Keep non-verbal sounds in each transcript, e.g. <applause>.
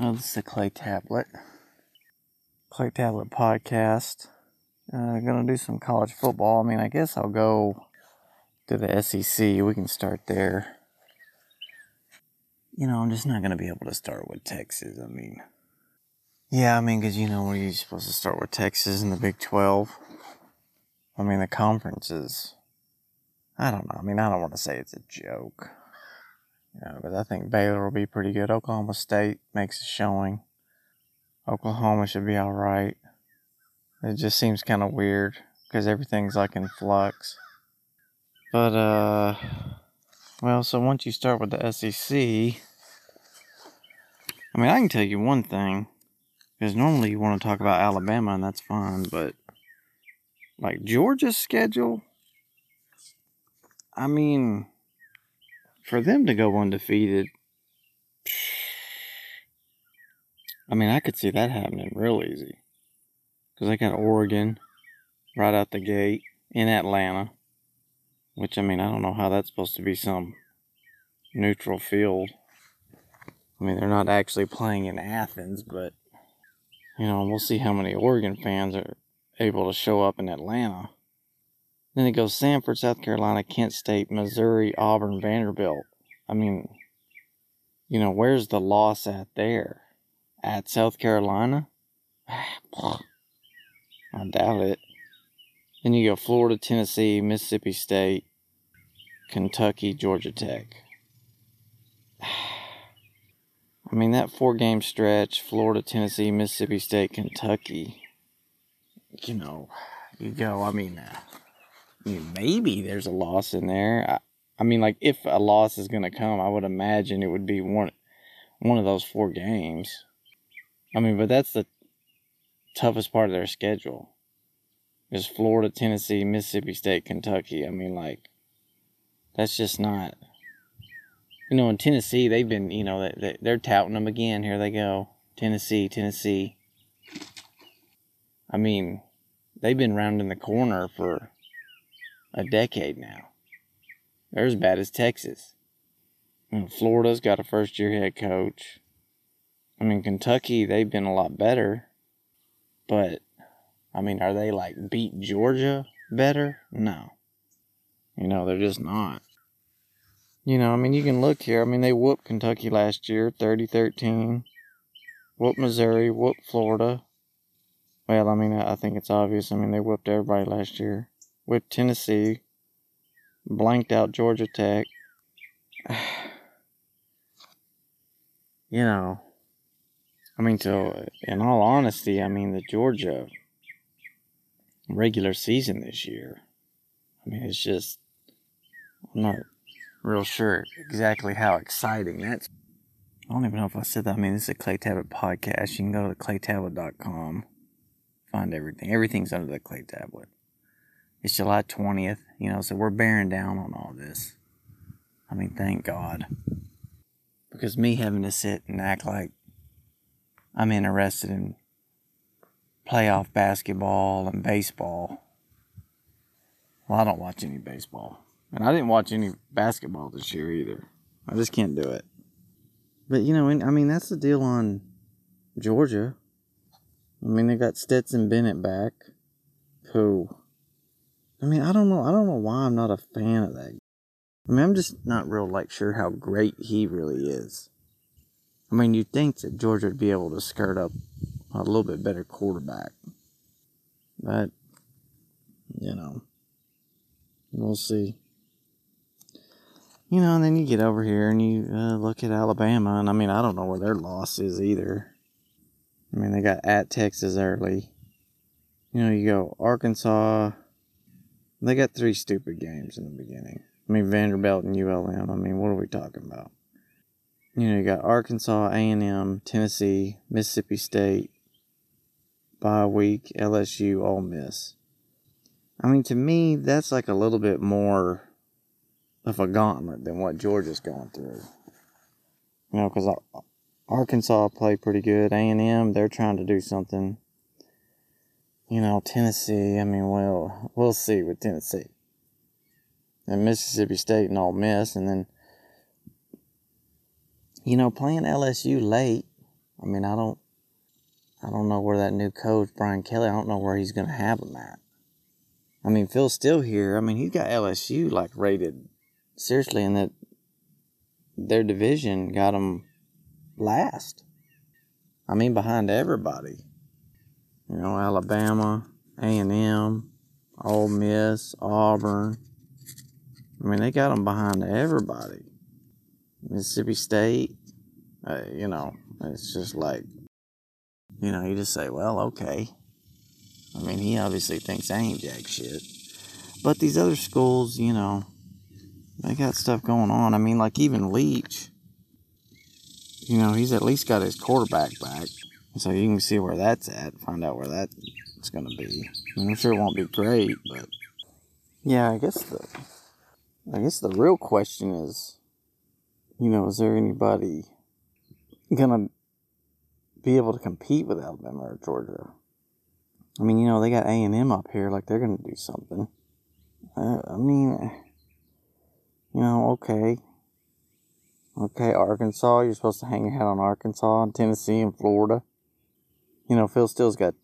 This is a Clay Tablet. Clay Tablet podcast. Uh, gonna do some college football. I mean, I guess I'll go to the SEC. We can start there. You know, I'm just not gonna be able to start with Texas. I mean, yeah, I mean, because you know, we're supposed to start with Texas in the Big 12. I mean, the conference is. I don't know. I mean, I don't want to say it's a joke. Know, but I think Baylor will be pretty good. Oklahoma State makes a showing. Oklahoma should be all right. It just seems kind of weird because everything's like in flux. But, uh, well, so once you start with the SEC, I mean, I can tell you one thing because normally you want to talk about Alabama and that's fine, but like Georgia's schedule, I mean, for them to go undefeated, I mean, I could see that happening real easy. Because they got Oregon right out the gate in Atlanta. Which, I mean, I don't know how that's supposed to be some neutral field. I mean, they're not actually playing in Athens, but, you know, we'll see how many Oregon fans are able to show up in Atlanta. Then it goes Samford, South Carolina, Kent State, Missouri, Auburn, Vanderbilt. I mean, you know, where's the loss at there? At South Carolina? <sighs> I doubt it. Then you go Florida, Tennessee, Mississippi State, Kentucky, Georgia Tech. <sighs> I mean, that four game stretch Florida, Tennessee, Mississippi State, Kentucky. You know, you go, I mean, uh, maybe there's a loss in there. I, I mean, like if a loss is going to come, I would imagine it would be one one of those four games. I mean, but that's the toughest part of their schedule. Is Florida, Tennessee, Mississippi State, Kentucky. I mean, like that's just not. You know, in Tennessee, they've been, you know, they, they're touting them again. Here they go, Tennessee, Tennessee. I mean, they've been rounding the corner for a decade now. They're as bad as Texas. And Florida's got a first year head coach. I mean, Kentucky, they've been a lot better. But, I mean, are they like beat Georgia better? No. You know, they're just not. You know, I mean, you can look here. I mean, they whooped Kentucky last year, 30 13. Whooped Missouri, whooped Florida. Well, I mean, I think it's obvious. I mean, they whooped everybody last year with Tennessee, blanked out Georgia Tech. <sighs> you know, I mean, so in all honesty, I mean, the Georgia regular season this year, I mean, it's just, I'm not real sure exactly how exciting that's. I don't even know if I said that. I mean, this is a Clay Tablet podcast. You can go to claytablet.com, find everything. Everything's under the Clay Tablet. It's July 20th, you know, so we're bearing down on all this. I mean, thank God. Because me having to sit and act like I'm interested in playoff basketball and baseball. Well, I don't watch any baseball. And I didn't watch any basketball this year either. I just can't do it. But, you know, I mean, that's the deal on Georgia. I mean, they got Stetson Bennett back, who I mean, I don't know. I don't know why I'm not a fan of that. I mean, I'm just not real like sure how great he really is. I mean, you'd think that Georgia would be able to skirt up a little bit better quarterback, but you know, we'll see. You know, and then you get over here and you uh, look at Alabama, and I mean, I don't know where their loss is either. I mean, they got at Texas early. You know, you go Arkansas, they got three stupid games in the beginning. I mean, Vanderbilt and ULM. I mean, what are we talking about? You know, you got Arkansas, A&M, Tennessee, Mississippi State, bye week, LSU, Ole Miss. I mean, to me, that's like a little bit more of a gauntlet than what Georgia's going through. You know, because Arkansas played pretty good. A&M, they're trying to do something you know, Tennessee, I mean, well, we'll see with Tennessee. And Mississippi State and Ole Miss, and then, you know, playing LSU late. I mean, I don't, I don't know where that new coach Brian Kelly. I don't know where he's going to have him at. I mean, Phil's still here. I mean, he's got LSU like rated seriously, in that their division got them last. I mean, behind everybody. You know, Alabama, A and M, Ole Miss, Auburn. I mean, they got them behind everybody. Mississippi State. Uh, you know, it's just like, you know, you just say, well, okay. I mean, he obviously thinks I ain't jack shit. But these other schools, you know, they got stuff going on. I mean, like even Leach, you know, he's at least got his quarterback back. So you can see where that's at, find out where that's going to be. I'm sure it won't be great, but yeah, I guess the I guess the real question is, you know, is there anybody gonna be able to compete with Alabama or Georgia? I mean, you know, they got A and M up here, like they're gonna do something. I mean, you know, okay, okay, Arkansas, you're supposed to hang your hat on Arkansas and Tennessee and Florida. You know, Phil Steele's got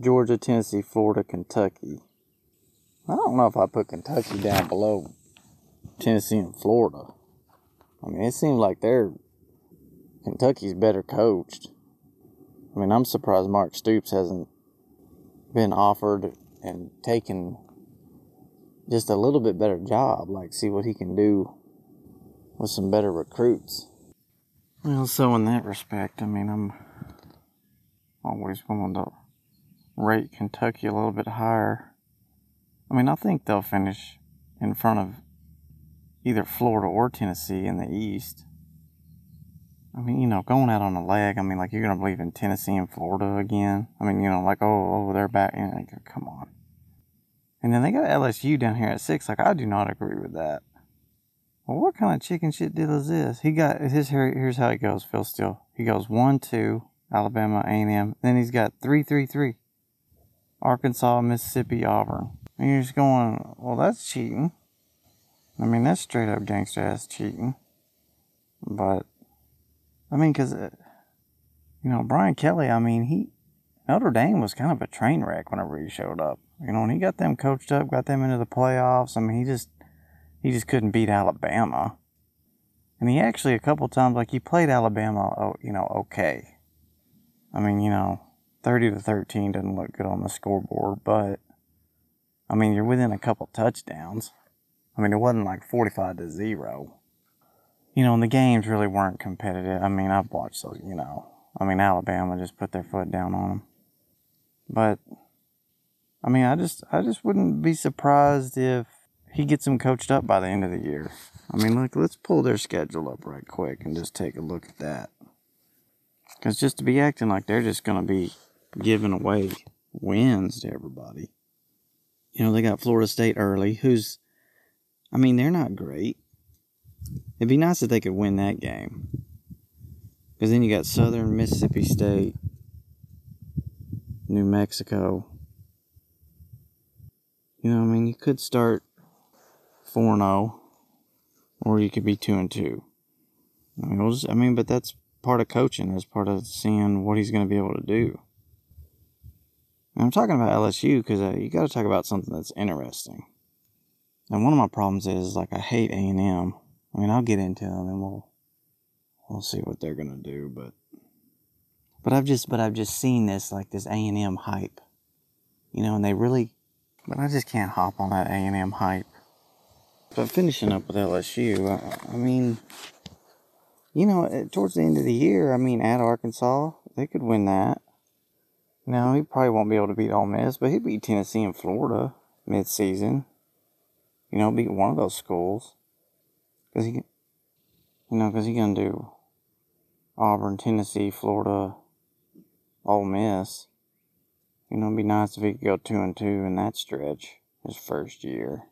Georgia, Tennessee, Florida, Kentucky. I don't know if I put Kentucky down below Tennessee and Florida. I mean, it seems like they're Kentucky's better coached. I mean, I'm surprised Mark Stoops hasn't been offered and taken just a little bit better job, like see what he can do with some better recruits. Well, so in that respect, I mean, I'm Oh, always willing to rate Kentucky a little bit higher. I mean, I think they'll finish in front of either Florida or Tennessee in the East. I mean, you know, going out on a leg, I mean, like, you're going to believe in Tennessee and Florida again. I mean, you know, like, oh, oh they're back. Know, like, come on. And then they got LSU down here at six. Like, I do not agree with that. Well, what kind of chicken shit deal is this? He got his hair here's how it goes, Phil Steele. He goes one, two, Alabama, A&M. Then he's got three, three, three. Arkansas, Mississippi, Auburn. And you're just going, well, that's cheating. I mean, that's straight up gangster ass cheating. But, I mean, because, uh, you know, Brian Kelly, I mean, he, Notre Dame was kind of a train wreck whenever he showed up. You know, and he got them coached up, got them into the playoffs. I mean, he just, he just couldn't beat Alabama. And he actually, a couple times, like, he played Alabama, oh, you know, okay. I mean, you know, 30 to 13 doesn't look good on the scoreboard, but, I mean, you're within a couple touchdowns. I mean, it wasn't like 45 to 0. You know, and the games really weren't competitive. I mean, I've watched those, you know. I mean, Alabama just put their foot down on them. But, I mean, I just, I just wouldn't be surprised if he gets them coached up by the end of the year. I mean, look, let's pull their schedule up right quick and just take a look at that. Because just to be acting like they're just going to be giving away wins to everybody. You know, they got Florida State early, who's I mean, they're not great. It'd be nice if they could win that game. Because then you got Southern Mississippi State, New Mexico. You know, I mean, you could start 4 0, or you could be 2 and 2. I mean, I mean, but that's part of coaching, that's part of seeing what he's going to be able to do. And I'm talking about LSU because uh, you got to talk about something that's interesting. And one of my problems is like I hate A and M. I mean, I'll get into them and we'll we'll see what they're gonna do, but but I've just but I've just seen this like this A and M hype, you know, and they really, but I just can't hop on that A and M hype. But finishing up with LSU, I, I mean, you know, towards the end of the year, I mean, at Arkansas, they could win that. Now he probably won't be able to beat Ole Miss, but he'd beat Tennessee and Florida mid-season you know, beat one of those schools. Because he, you know, because he gonna do Auburn, Tennessee, Florida, Ole Miss. You know, it'd be nice if he could go two and two in that stretch his first year.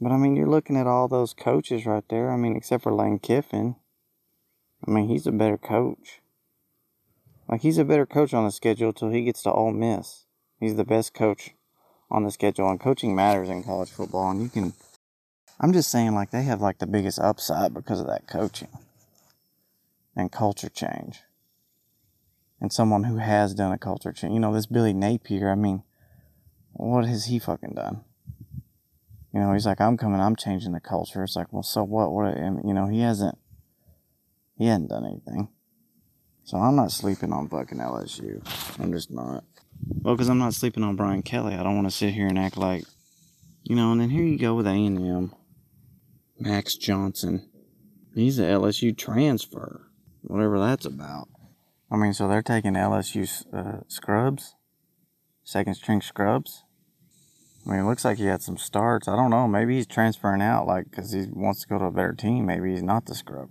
But I mean, you're looking at all those coaches right there. I mean, except for Lane Kiffin. I mean, he's a better coach. Like he's a better coach on the schedule till he gets to Ole Miss. He's the best coach on the schedule and coaching matters in college football and you can I'm just saying like they have like the biggest upside because of that coaching and culture change. and someone who has done a culture change. You know, this Billy Napier, I mean, what has he fucking done? You know, he's like, I'm coming, I'm changing the culture. It's like, well, so what? What? You know, he hasn't, he hadn't done anything. So I'm not sleeping on fucking LSU. I'm just not. Well, because I'm not sleeping on Brian Kelly. I don't want to sit here and act like, you know. And then here you go with A and M, Max Johnson. He's a LSU transfer, whatever that's about. I mean, so they're taking LSU uh, scrubs, second string scrubs. I mean, it looks like he had some starts. I don't know. Maybe he's transferring out, like, because he wants to go to a better team. Maybe he's not the scrub.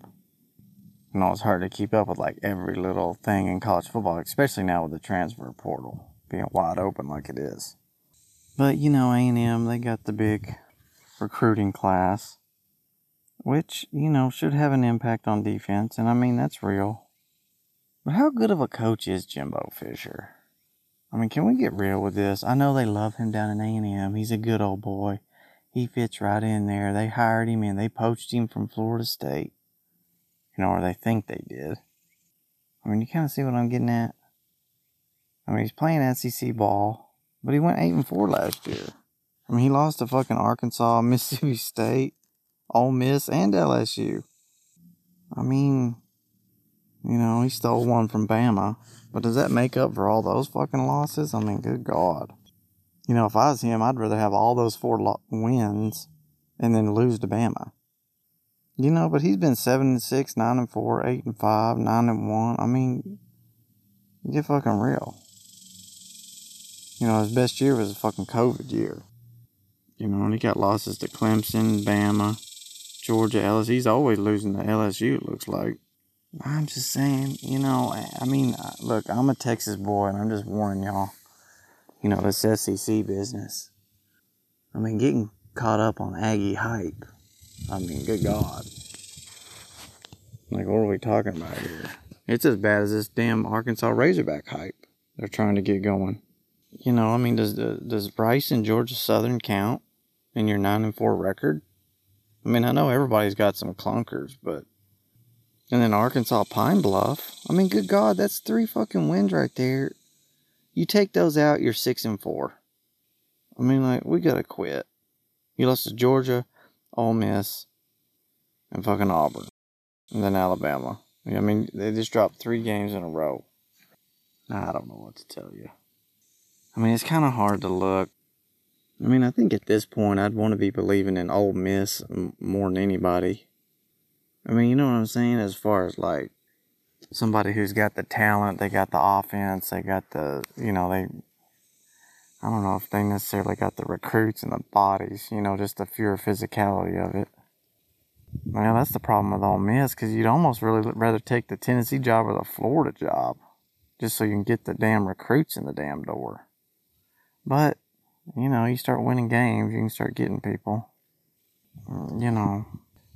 You know, it's hard to keep up with like every little thing in college football, especially now with the transfer portal being wide open like it is. But you know, A&M they got the big recruiting class, which you know should have an impact on defense, and I mean that's real. But how good of a coach is Jimbo Fisher? I mean, can we get real with this? I know they love him down in A&M. He's a good old boy. He fits right in there. They hired him and they poached him from Florida State. You know, or they think they did. I mean, you kind of see what I'm getting at. I mean, he's playing SEC ball, but he went eight and four last year. I mean, he lost to fucking Arkansas, <laughs> Mississippi State, Ole Miss, and LSU. I mean, you know, he stole one from Bama, but does that make up for all those fucking losses? I mean, good God. You know, if I was him, I'd rather have all those four lo- wins and then lose to Bama. You know, but he's been seven and six, nine and four, eight and five, nine and one. I mean, get fucking real. You know, his best year was a fucking COVID year. You know, and he got losses to Clemson, Bama, Georgia, LSU. He's always losing to LSU, it looks like. I'm just saying, you know, I mean, uh, look, I'm a Texas boy, and I'm just warning y'all, you know, this SEC business. I mean, getting caught up on Aggie hype. I mean, good God. Like, what are we talking about here? It's as bad as this damn Arkansas Razorback hype they're trying to get going. You know, I mean, does does Rice and Georgia Southern count in your nine and four record? I mean, I know everybody's got some clunkers, but and then Arkansas Pine Bluff. I mean, good God, that's three fucking wins right there. You take those out, you're six and four. I mean, like, we gotta quit. You lost to Georgia, Ole Miss, and fucking Auburn, and then Alabama. I mean, they just dropped three games in a row. I don't know what to tell you. I mean, it's kind of hard to look. I mean, I think at this point, I'd want to be believing in Ole Miss more than anybody. I mean, you know what I'm saying? As far as like somebody who's got the talent, they got the offense, they got the, you know, they, I don't know if they necessarily got the recruits and the bodies, you know, just the pure physicality of it. Well, that's the problem with Ole Miss because you'd almost really rather take the Tennessee job or the Florida job just so you can get the damn recruits in the damn door. But, you know, you start winning games, you can start getting people. Mm, you know,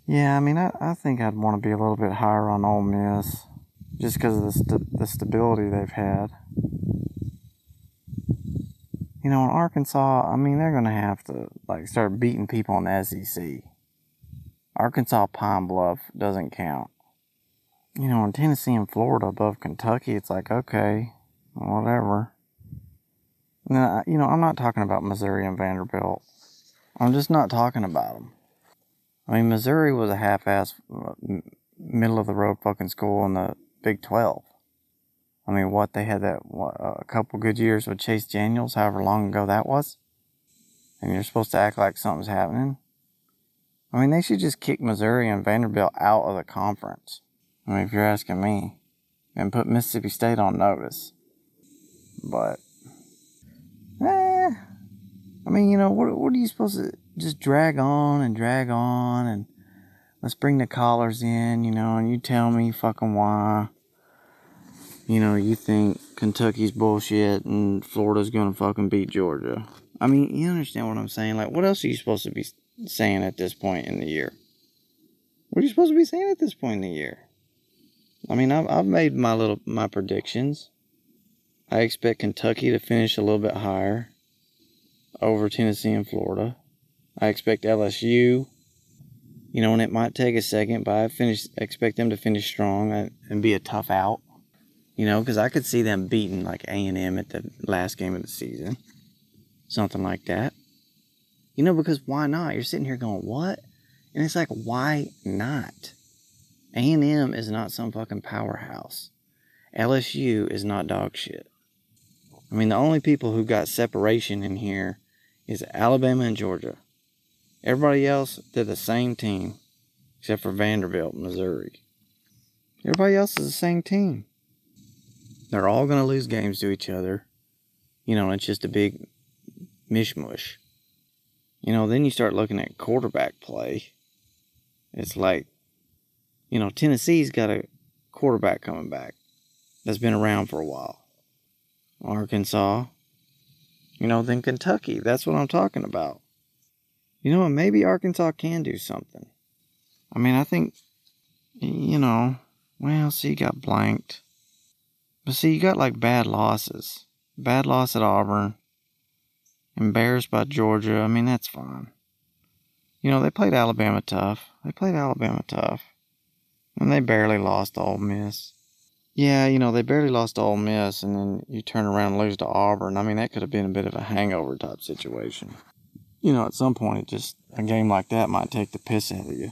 yeah, I mean, I, I think I'd want to be a little bit higher on Ole Miss just because of the, st- the stability they've had. You know, in Arkansas, I mean, they're going to have to, like, start beating people in the SEC. Arkansas Pine Bluff doesn't count. You know, in Tennessee and Florida above Kentucky, it's like, okay, whatever. Now, you know, I'm not talking about Missouri and Vanderbilt. I'm just not talking about them. I mean, Missouri was a half-ass, uh, middle of the road fucking school in the Big 12. I mean, what they had that a couple good years with Chase Daniels, however long ago that was, and you're supposed to act like something's happening. I mean, they should just kick Missouri and Vanderbilt out of the conference. I mean, if you're asking me, and put Mississippi State on notice. But Eh, I mean, you know, what, what are you supposed to just drag on and drag on and let's bring the callers in, you know, and you tell me fucking why, you know, you think Kentucky's bullshit and Florida's gonna fucking beat Georgia. I mean, you understand what I'm saying? Like, what else are you supposed to be saying at this point in the year? What are you supposed to be saying at this point in the year? I mean, I've, I've made my little my predictions. I expect Kentucky to finish a little bit higher over Tennessee and Florida. I expect LSU, you know, and it might take a second, but I finish expect them to finish strong and be a tough out. You know, because I could see them beating like A and M at the last game of the season, something like that. You know, because why not? You're sitting here going, what? And it's like, why not? A and M is not some fucking powerhouse. LSU is not dog shit. I mean, the only people who got separation in here is Alabama and Georgia. Everybody else, they're the same team, except for Vanderbilt, Missouri. Everybody else is the same team. They're all going to lose games to each other. You know, it's just a big mishmush. You know, then you start looking at quarterback play. It's like, you know, Tennessee's got a quarterback coming back that's been around for a while. Arkansas, you know, then Kentucky. That's what I'm talking about. You know, maybe Arkansas can do something. I mean, I think, you know, well, see, got blanked. But see, you got like bad losses. Bad loss at Auburn. Embarrassed by Georgia. I mean, that's fine. You know, they played Alabama tough. They played Alabama tough. And they barely lost Ole Miss. Yeah, you know, they barely lost Ole Miss, and then you turn around and lose to Auburn. I mean, that could have been a bit of a hangover type situation. You know, at some point, it just, a game like that might take the piss out of you.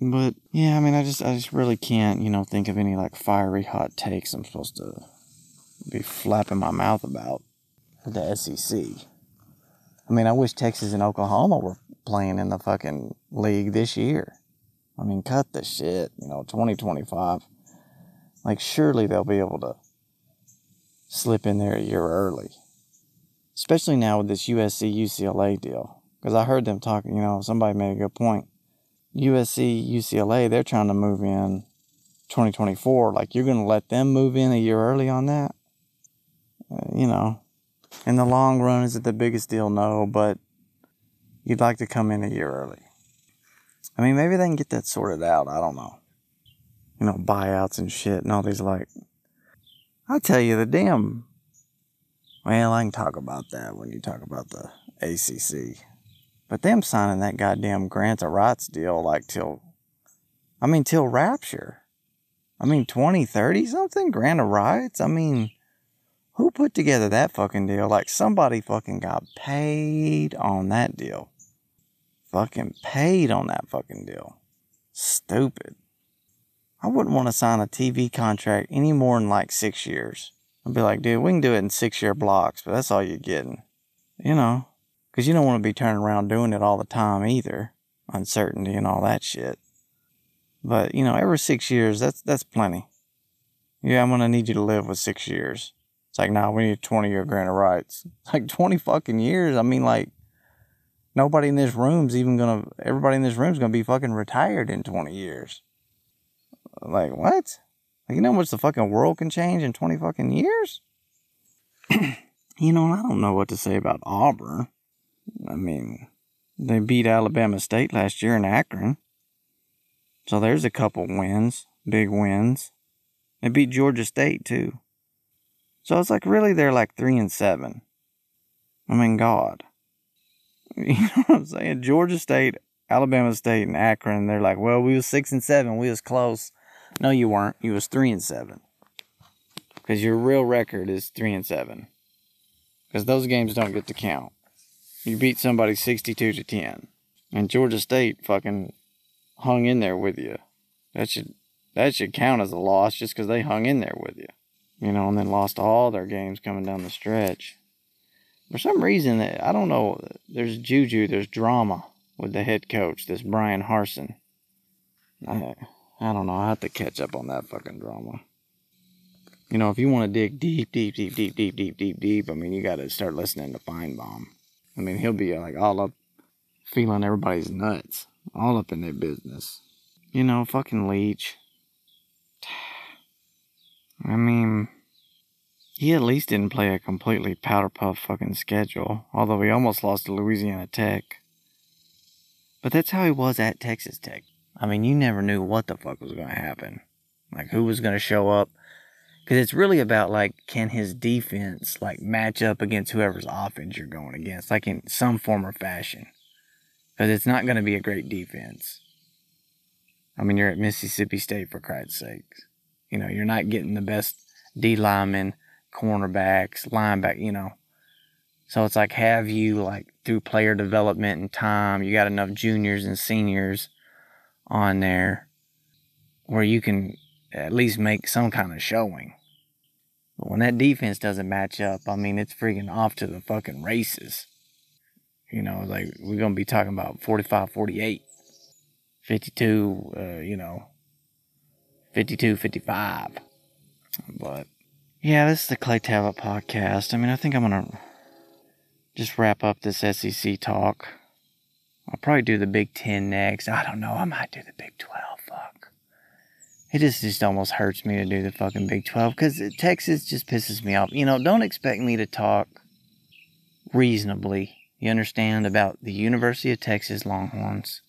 But yeah, I mean, I just I just really can't you know think of any like fiery hot takes I'm supposed to be flapping my mouth about the SEC. I mean, I wish Texas and Oklahoma were playing in the fucking league this year. I mean, cut the shit, you know, 2025. Like, surely they'll be able to slip in there a year early. Especially now with this USC UCLA deal. Because I heard them talking, you know, somebody made a good point USC, UCLA, they're trying to move in 2024. Like, you're going to let them move in a year early on that? Uh, you know, in the long run, is it the biggest deal? No, but you'd like to come in a year early. I mean, maybe they can get that sorted out. I don't know. You know, buyouts and shit and all these, like, I tell you, the damn. Well, I can talk about that when you talk about the ACC. But them signing that goddamn grant of rights deal like till, I mean, till rapture. I mean, 2030 something grant of rights. I mean, who put together that fucking deal? Like somebody fucking got paid on that deal. Fucking paid on that fucking deal. Stupid. I wouldn't want to sign a TV contract any more than like six years. I'd be like, dude, we can do it in six year blocks, but that's all you're getting. You know, because you don't want to be turning around doing it all the time either. Uncertainty and all that shit. But, you know, every six years, that's that's plenty. Yeah, I'm gonna need you to live with six years. It's like, nah, we need a 20 year grant of rights. <laughs> Like 20 fucking years. I mean, like, nobody in this room's even gonna, everybody in this room's gonna be fucking retired in 20 years. Like, what? Like, you know how much the fucking world can change in 20 fucking years? <clears throat> you know, I don't know what to say about Auburn. I mean, they beat Alabama State last year in Akron. So there's a couple wins, big wins. They beat Georgia State too. So it's like really they're like three and seven. I mean, God. <laughs> You know what I'm saying? Georgia State, Alabama State, and Akron, they're like, well, we was six and seven. We was close. No, you weren't. You was three and seven. Because your real record is three and seven. Because those games don't get to count. You beat somebody 62 to 10. And Georgia State fucking hung in there with you. That should that should count as a loss just because they hung in there with you. You know, and then lost all their games coming down the stretch. For some reason, I don't know, there's juju, there's drama with the head coach, this Bryan Harsin. I, I don't know, I have to catch up on that fucking drama. You know, if you want to dig deep, deep, deep, deep, deep, deep, deep, deep, I mean, you got to start listening to Finebaum. I mean, he'll be like all up feeling everybody's nuts, all up in their business. You know, fucking Leach. <sighs> I mean, he at least didn't play a completely powder puff fucking schedule, although he almost lost to Louisiana Tech. But that's how he was at Texas Tech. I mean, you never knew what the fuck was going to happen. Like, who was going to show up, because it's really about like, can his defense like match up against whoever's offense you're going against, like in some form or fashion. Because it's not going to be a great defense. I mean, you're at Mississippi State for Christ's sake. You know, you're not getting the best D linemen, cornerbacks, lineback, you know. So it's like have you like through player development and time, you got enough juniors and seniors on there where you can at least make some kind of showing. But when that defense doesn't match up, I mean, it's freaking off to the fucking races. You know, like we're going to be talking about 45 48, 52, uh, you know, 52 55. But yeah, this is the Clay Tablet podcast. I mean, I think I'm going to just wrap up this SEC talk. I'll probably do the Big Ten next. I don't know. I might do the Big 12. It just, just almost hurts me to do the fucking Big 12 because Texas just pisses me off. You know, don't expect me to talk reasonably, you understand, about the University of Texas Longhorns,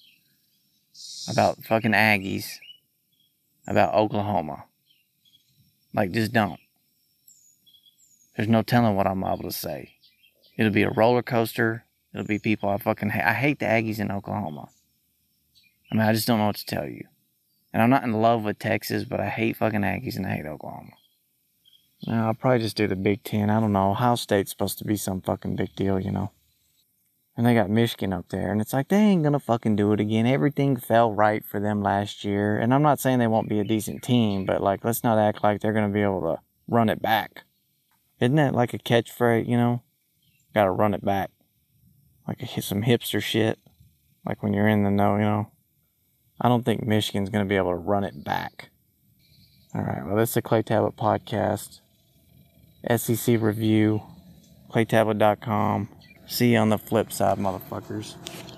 about fucking Aggies, about Oklahoma. Like, just don't. There's no telling what I'm able to say. It'll be a roller coaster. It'll be people I fucking hate. I hate the Aggies in Oklahoma. I mean, I just don't know what to tell you. And I'm not in love with Texas, but I hate fucking Aggies and I hate Oklahoma. No, I'll probably just do the Big Ten. I don't know. Ohio State's supposed to be some fucking big deal, you know. And they got Michigan up there, and it's like they ain't gonna fucking do it again. Everything fell right for them last year, and I'm not saying they won't be a decent team, but like let's not act like they're gonna be able to run it back. Isn't that like a catchphrase, you know? Gotta run it back. Like some hipster shit. Like when you're in the know, you know. I don't think Michigan's going to be able to run it back. All right, well, this is the Clay Tablet Podcast. SEC review, claytablet.com. See you on the flip side, motherfuckers.